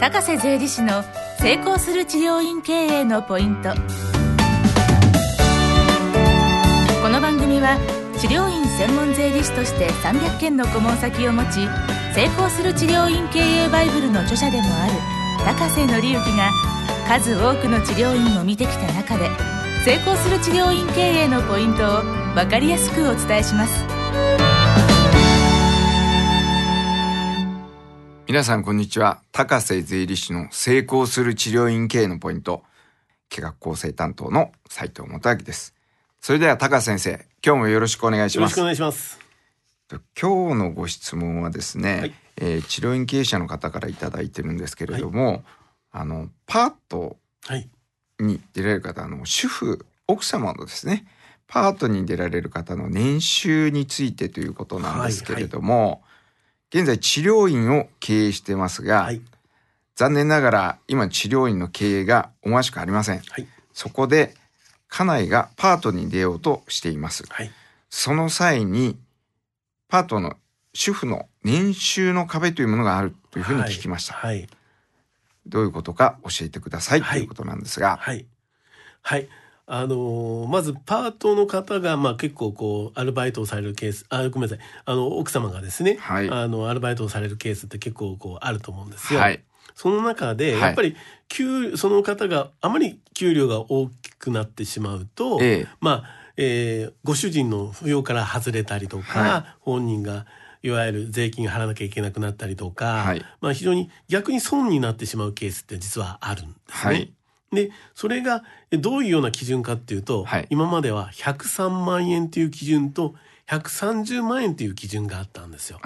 高瀬税理士の成功する治療院経営のポイント。この番組は治療院専門税理士として300件の顧問先を持ち成功する治療院経営バイブルの著者でもある高瀬則之が数多くの治療院を見てきた中で成功する治療院経営のポイントを分かりやすくお伝えします。皆さんこんにちは。高瀬税理士の成功する治療院経営のポイント。企画構成担当の斉藤元明です。それでは高瀬先生今日もよろしくお願いします。よろしくお願いします。今日のご質問はですね、はい。えー治療院経営者の方からいただいてるんですけれども、あのパートはい。に出られる方あの主婦奥様のですねパートに出られる方の年収についてということなんですけれども、現在治療院を経営してますが、はい。残念ながら今治療院の経営が思わしくありません。はい。そこで家内がパートに出ようとしています。はい。その際にパートの主婦の年収の壁というものがあるというふうに聞きました。はい。どういうことか教えてください、はいということなんですが、はい。はいあのーまずパートの方が、まあ、結構こうアルバイトをされるケースあごめんなさい。あの奥様がですね、はい。あのアルバイトをされるケースって結構こうあると思うんですよ。はい、その中ではい。やっぱり給その方があまり給料が大きくなってしまうと、ええ。まあ、えーご主人の扶養から外れたりとか、は本人がいわゆる税金払わなきゃいけなくなったりとか、はい。まあ、非常に逆に損になってしまうケースって実はあるんですね。はいでそれがえどういうような基準かっていうと、はい今までは103万円という基準と130万円という基準があったんですよ。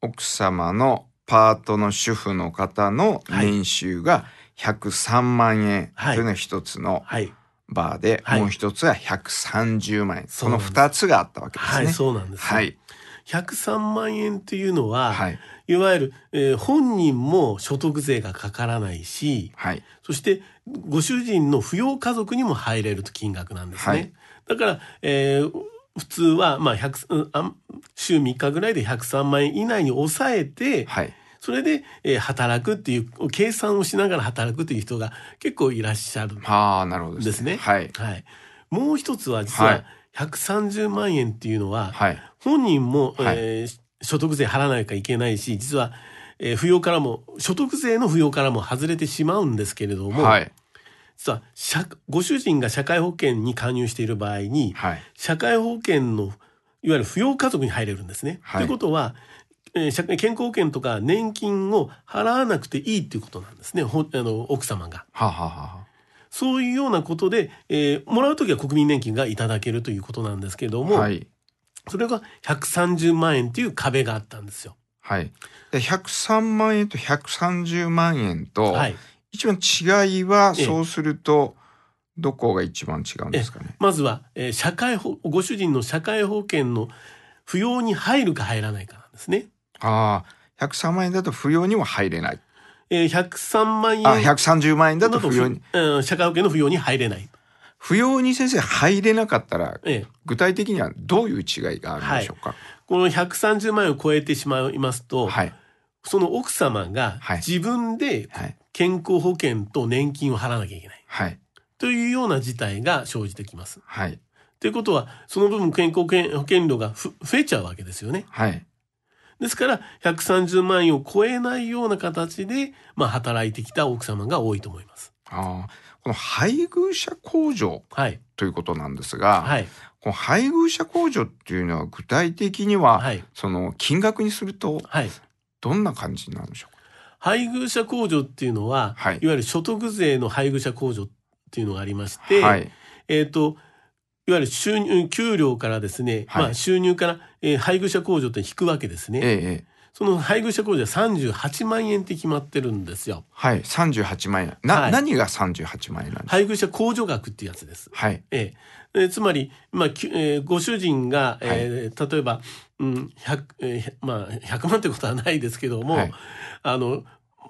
奥様のパートの主婦の方の年収が103万円はいというのが一つのはい、バーで、はいもう一つは130万円。その二つがあったわけですね。はい、そうなんですよ。はい。103万円というのは、はい。いわゆる、えー本人も所得税がかからないし、はい。そしてご主人の扶養家族にも入れると金額なんですね。はいだから、えー普通は、まあ、100うんあん週3日ぐらいで103万円以内に抑えて、はい。それで、えー働くっていう、計算をしながら働くという人が結構いらっしゃるんはあ、なるほどですね。はい。はい。もう一つは実ははい130万円っていうのは、はい。本人も、はいえー所得税払わなきゃいけないし実は、えー扶養からも所得税の扶養からも外れてしまうんですけれども、はい。実は社ご主人が社会保険に加入している場合にはい。社会保険のいわゆる扶養家族に入れるんですね。はいということは、えー社会健康保険とか年金を払わなくていいっていうことなんですねほあの奥様が。はあ、はあはそういうようなことで、えーもらうときは国民年金がいただけるということなんですけれどあ、も、はい。それが130万円という壁があったんですよ。はい。で、103万円と130万円と、はい、一番違いは、ええそうすると、どこが一番違うんですかね？まずは、えー社会保ご主人の社会保険の扶養に入るか入らないかなんですね。ああ、103万円だと扶養にも入れない。えー、103万円あ、130万円だとだと扶養に。うん社会保険の扶養に入れない。扶養に先生入れなかったら、えー具体的にはどういう違いがあるんでしょうか？この130万円を超えてしまいますと、はい。その奥様がはい自分ではい。健康保険と年金を払わなきゃいけないはい。というような事態が生じてきます。はい。ということはその分健康保険保険料がふ増えちゃうわけですよね。はい。ですから130万円を超えないような形で、まあ、働いてきた奥様が多いと思います。ああ、この配偶者控除はい。ということなんですが、はい。この配偶者控除っていうのは具体的には、はい。その金額にするとはい。どんな感じになるんでしょうか？配偶者控除っていうのは、はいい、わゆる所得税の配偶者控除っていうのがありまして、はい。えっ、と、いわゆる収入、給料からですね、はいまあ収入から、えー配偶者控除って引くわけですね。ええええ。その配偶者控除は38万円って決まってるんですよ。はい。38万円。な、はい何が38万円なんですか？配偶者控除額っていうやつです。はい。えええーつまり、まあえーご主人が、えー例えば、うん100えーまあ、100万ってことはないですけども、はいあの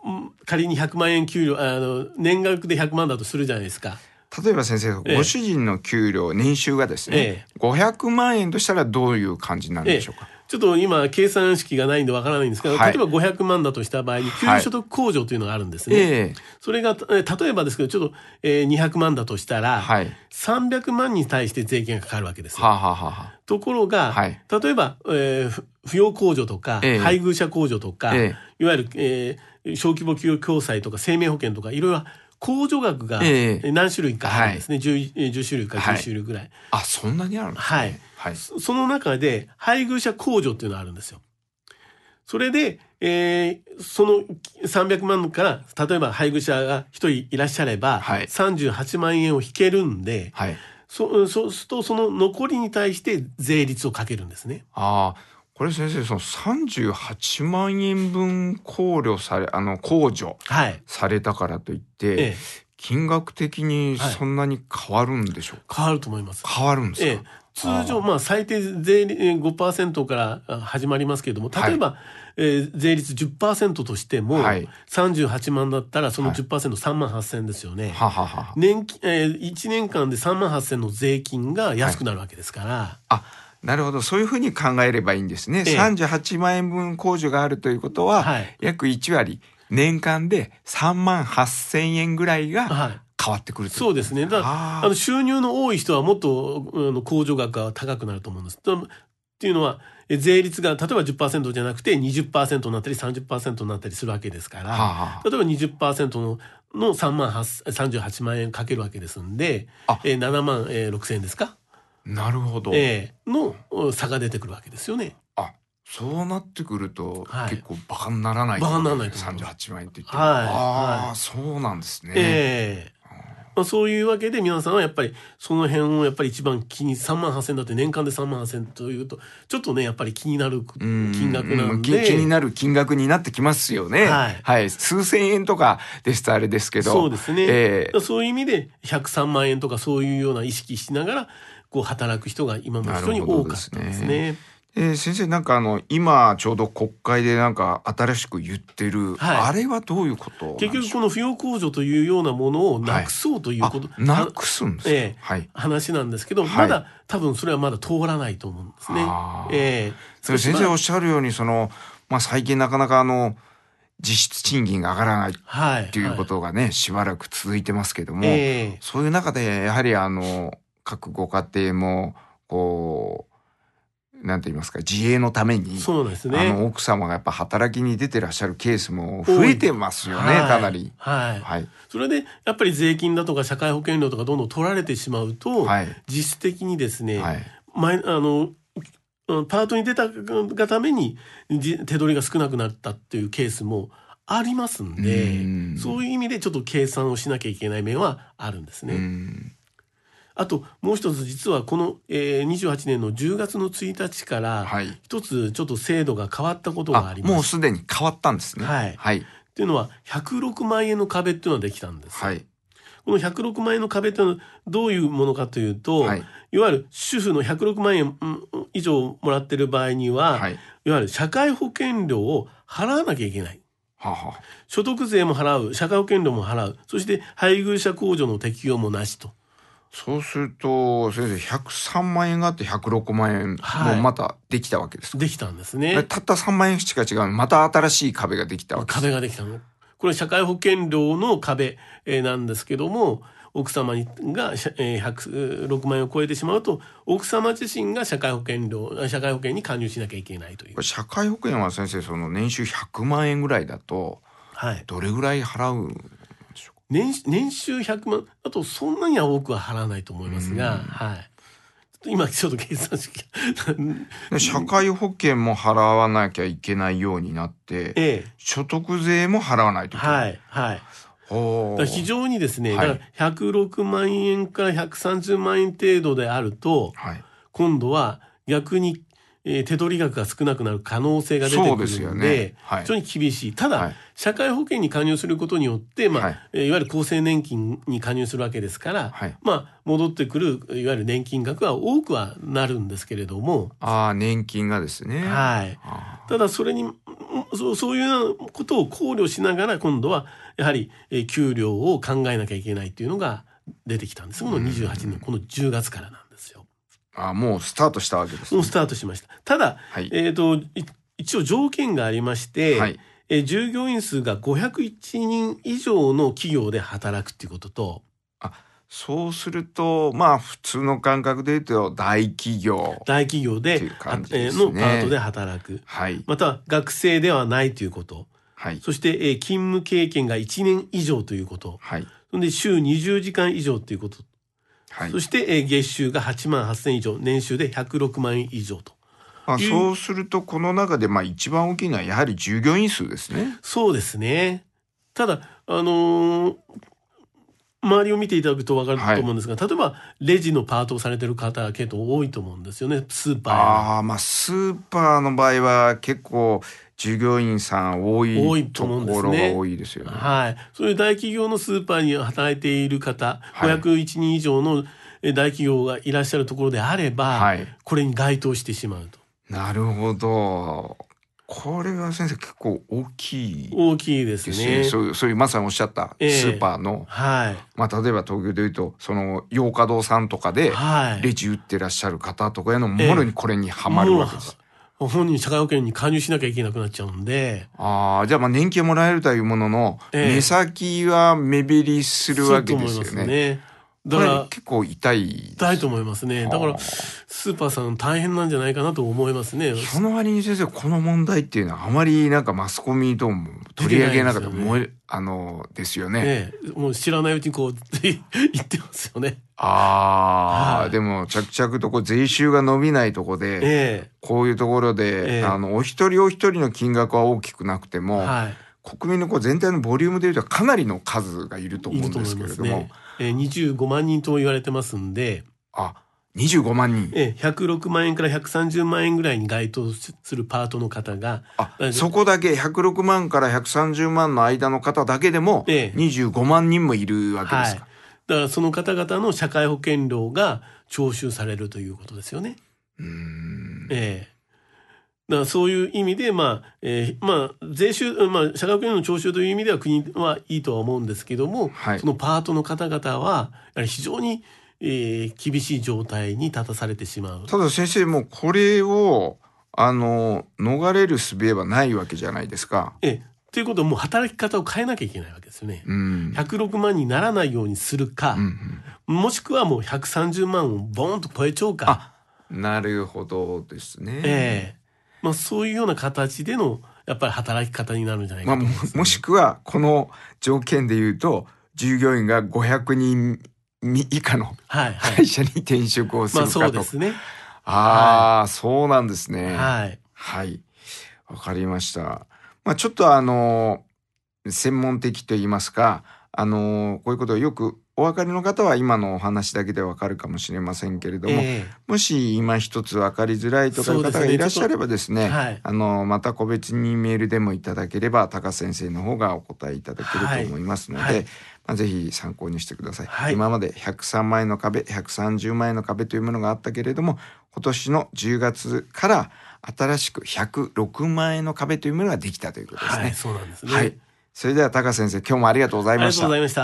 うん仮に100万円給料あの年額で100万だとするじゃないですか。例えば先生、ええご主人の給料、年収がですね、え500万円としたらどういう感じになるんでしょうか？ちょっと今計算式がないんでわからないんですけど、はい。例えば500万だとした場合に給与所得控除というのがあるんですね。ええ。それがえー例えばですけどちょっと、えー200万だとしたら、はい。300万に対して税金がかかるわけですよ。はあ、はあはところが、はい。例えば、えーふ扶養控除とか、ええ。配偶者控除とか、えいわゆる、えー小規模企業共済とか生命保険とかいろいろ控除額がええ。何種類かあるんですね、10, えー10種類かはい。10種類ぐらい、あ、そんなにあるんですはい。ね。はい。そその中で配偶者控除っていうのがあるんですよ。それで、えーその300万から例えば配偶者が1人いらっしゃれば、はい38万円を引けるんで、はい。そそうするとその残りに対して税率をかけるんですね。ああ、これ先生、その38万円分考慮され、あの、控除はい。されたからといって、ええ、金額的にそんなに変わるんでしょうか、変わると思います。変わるんですか、ええ、通常、まあ、最低税率えー5%からあ始まりますけれども、例えば、えー税率10%としても、はい38万だったら、そのはい 10%3 万8000ですよね。ははは。年金、えー、1年間で3万8000の税金が安くなるわけですから、あ、なるほど。そういうふうに考えればいいんですね。ええ38万円分控除があるということは、はい約1割、年間で3万8000円ぐらいがはい。変わってくるそうですね。だあの収入の多い人はもっとあの控除額が高くなると思うんです。とっていうのは、え税率が例えば10%じゃなくて20%になったり30%になったりするわけですから、はあはあ例えば20%のの3万8 38万円かけるわけですんで、あえー7万、えー6千円ですか、なるほど。えーのお差が出てくるわけですよね。あ、そうなってくると、はい結構バカにならない。バカにならないと思いま38万円って言っても。はいああ、はいそうなんですね。ええまあ、そういうわけで皆さんはやっぱりその辺をやっぱり一番気に3万8千だって年間で3万8千というとちょっとねやっぱり気になるうん。金額なうん。んで、気気になる金額になってきますよね。はい。数千円とかですとあれですけど。そうですね、ええ。だからそういう意味で103万円とかそういうような意識しながらこう働く人が今の人に多かったんですね。えー先生なんかあの今ちょうど国会でなんか新しく言ってる、はい。あれはどういうこと結局この扶養控除というようなものをなくそうということ、あなくすんですか、ええはい。話なんですけど、はい。まだ多分それはまだ通らないと思うんですね。ええ。それ先生おっしゃるようにその、まあ、最近なかなかあの実質賃金が上がらないはい、っていうことがね、しばらく続いてますけども、ええ。そういう中でやはりあの各ご家庭もこうなんて言いますか自衛のためにそうですあね。の奥様がやっぱ働きに出てらっしゃるケースも増えてますよね、はいかなり。はい。はい。それでやっぱり税金だとか社会保険料とかどんどん取られてしまうと、はい。実質的にですね、はい。前あのうんパートに出たがためにじ手取りが少なくなったっていうケースもありますんでうんそういう意味でちょっと計算をしなきゃいけない面はあるんですね。うんあともう一つ実はこの、えー、28年の10月の1日からはい。一つちょっと制度が変わったことがああります。もうすでに変わったんですね。はいはい。っていうのは106万円の壁っていうのができたんです。はい。この106万円の壁っていうのはどういうものかというと、はい。いわゆる主婦の106万円うん以上もらってる場合には、はい。いわゆる社会保険料を払わなきゃいけない。はあはあ所得税も払う、社会保険料も払う、そして配偶者控除の適用もなしと。そうすると先生103万円があって106万円はいもまたできたわけですか、できたんですね。たった3万円しか違うまた新しい壁ができたわけです壁ができたの。これ社会保険料の壁えーなんですけども、奥様にがしゃえー106万円を超えてしまうと、奥様自身が社会保険料、あ社会保険に加入しなきゃいけないという。社会保険は先生その年収100万円ぐらいだとはい。どれぐらい払うんでしょ年年収100万、あとそんなには多くは払わないと思いますが、うん。はい。今ちょっと計算式 社会保険も払わなきゃいけないようになってええ、所得税も払わないといけない、はい、はい。非常にですね、はい。だから106万円から130万円程度であると、はい。今度は逆に、えー手取り額が少なくなる可能性が出てくるので、はい。非常に厳しい。ただ、はい社会保険に加入することによって、まあ、はい。い、わゆる厚生年金に加入するわけですから、はい。まあ、戻ってくる、いわゆる年金額は多くはなるんですけれども、ああ年金がですね。はい。あただそれにうんそうそういうことを考慮しながら今度はやはりえー給料を考えなきゃいけないっていうのが出てきたんです。この28年のこの10月からなんですよ。ーあもうスタートしたわけです、もうスタートしました。ただ、はい。えっ、と、い一応条件がありまして、はいえー従業員数が501人以上の企業で働くっていうことと、そうするとまあ普通の感覚で言うと大企業大企業でねえーのパートで働く。はいまたは学生ではないということ。はいそして、えー勤務経験が1年以上ということ。はいそんで、週20時間以上ということ。はいそして、えー月収が8万8000以上、年収で106万円以上と。まあ、そうするとこの中でまあ一番大きいのはやはり従業員数ですね。そうですね。ただ、あのー周りを見ていただくと分かると思うんですが、例えばレジのパートをされてる方が結構多いと思うんですよね。スーパーやああまあスーパーの場合は結構従業員さん多い多いとと思うんですね。ころが多いですよね。はい、そういう大企業のスーパーに働いている方、はい。501人以上のえ大企業がいらっしゃるところであれば、はい。これに該当してしまうとなるほど。これは先生結構大きい大きいですね。ね。そういうそういうまさにおっしゃったええスーパーの、はい、まあ例えば東京でいうとその洋華堂さんとかではい、レジ打ってらっしゃる方とかへのもろにこれにはまるわけです。もう本人社会保険に加入しなきゃいけなくなっちゃうんで、ああじゃあまあ年金もらえるというものの、ええ目先は目減りするわけですよね。だから結構痛い。痛いと思いますね。だからはあスーパーさん大変なんじゃないかなと思いますね。その割に先生この問題っていうのはあまりなんかマスコミとも取り上げなかったねあのですよね。ねえもう知らないうちにこう 言ってますよね。ああ、はいでも着々とこう税収が伸びないとこで、えこういうところで、ええあのお一人お一人の金額は大きくなくてえも、はい。国民のこう全体のボリュームでいうとかなりの数がいると思うんですけれども。えー、25万人とも言われてますんで、あ25万人。えー、106万円から130万円ぐらいに該当するパートの方が、あえそこだけ106万から130万の間の方だけでもええ25万人もいるわけはい。だですか。からその方々の社会保険料が徴収されるということですよね。うーんええだからそういう意味で、まあ、えーまあ、税収、まあ、社会保険料の徴収という意味では国はいいとは思うんですけども、はいそのパートの方々は、やはり非常に、えー厳しい状態に立たされてしまう。ただ先生もうこれをあの逃れる術はないわけじゃないですか。ええということはもう働き方を変えなきゃいけないわけですよね。うん。106万にならないようにするか、うんうんもしくはもう130万をボーンと超えちゃうか。あなるほどですね。ええまあ、そういうような形でのやっぱり働き方になるんじゃないかまあ、もと思います、もしくはこの条件で言うと従業員が500人以下のはいはい会社に転職をすまあそうるかと。ですね。ああ、そうなんですね。はい。はい。わかりました。まあちょっとあの、専門的と言いますか、あの、こういうことをよくお分かりの方は今のお話だけでわかるかもしれませんけれども、えもし今一つ分かりづらいとかいう方がいらっしゃればですね、ちょっとはいあの、また個別にメールでもいただければ、高先生の方がお答えいただけると思いますので、はいはいまあ、ぜひ参考にしてください。はい今まで103万円の壁、130万円の壁というものがあったけれども、今年の10月から新しく106万円の壁というものができたということですね。はい、そうなんですね。はい。それでは高先生、今日もありがとうございましたありがとうござ。いました。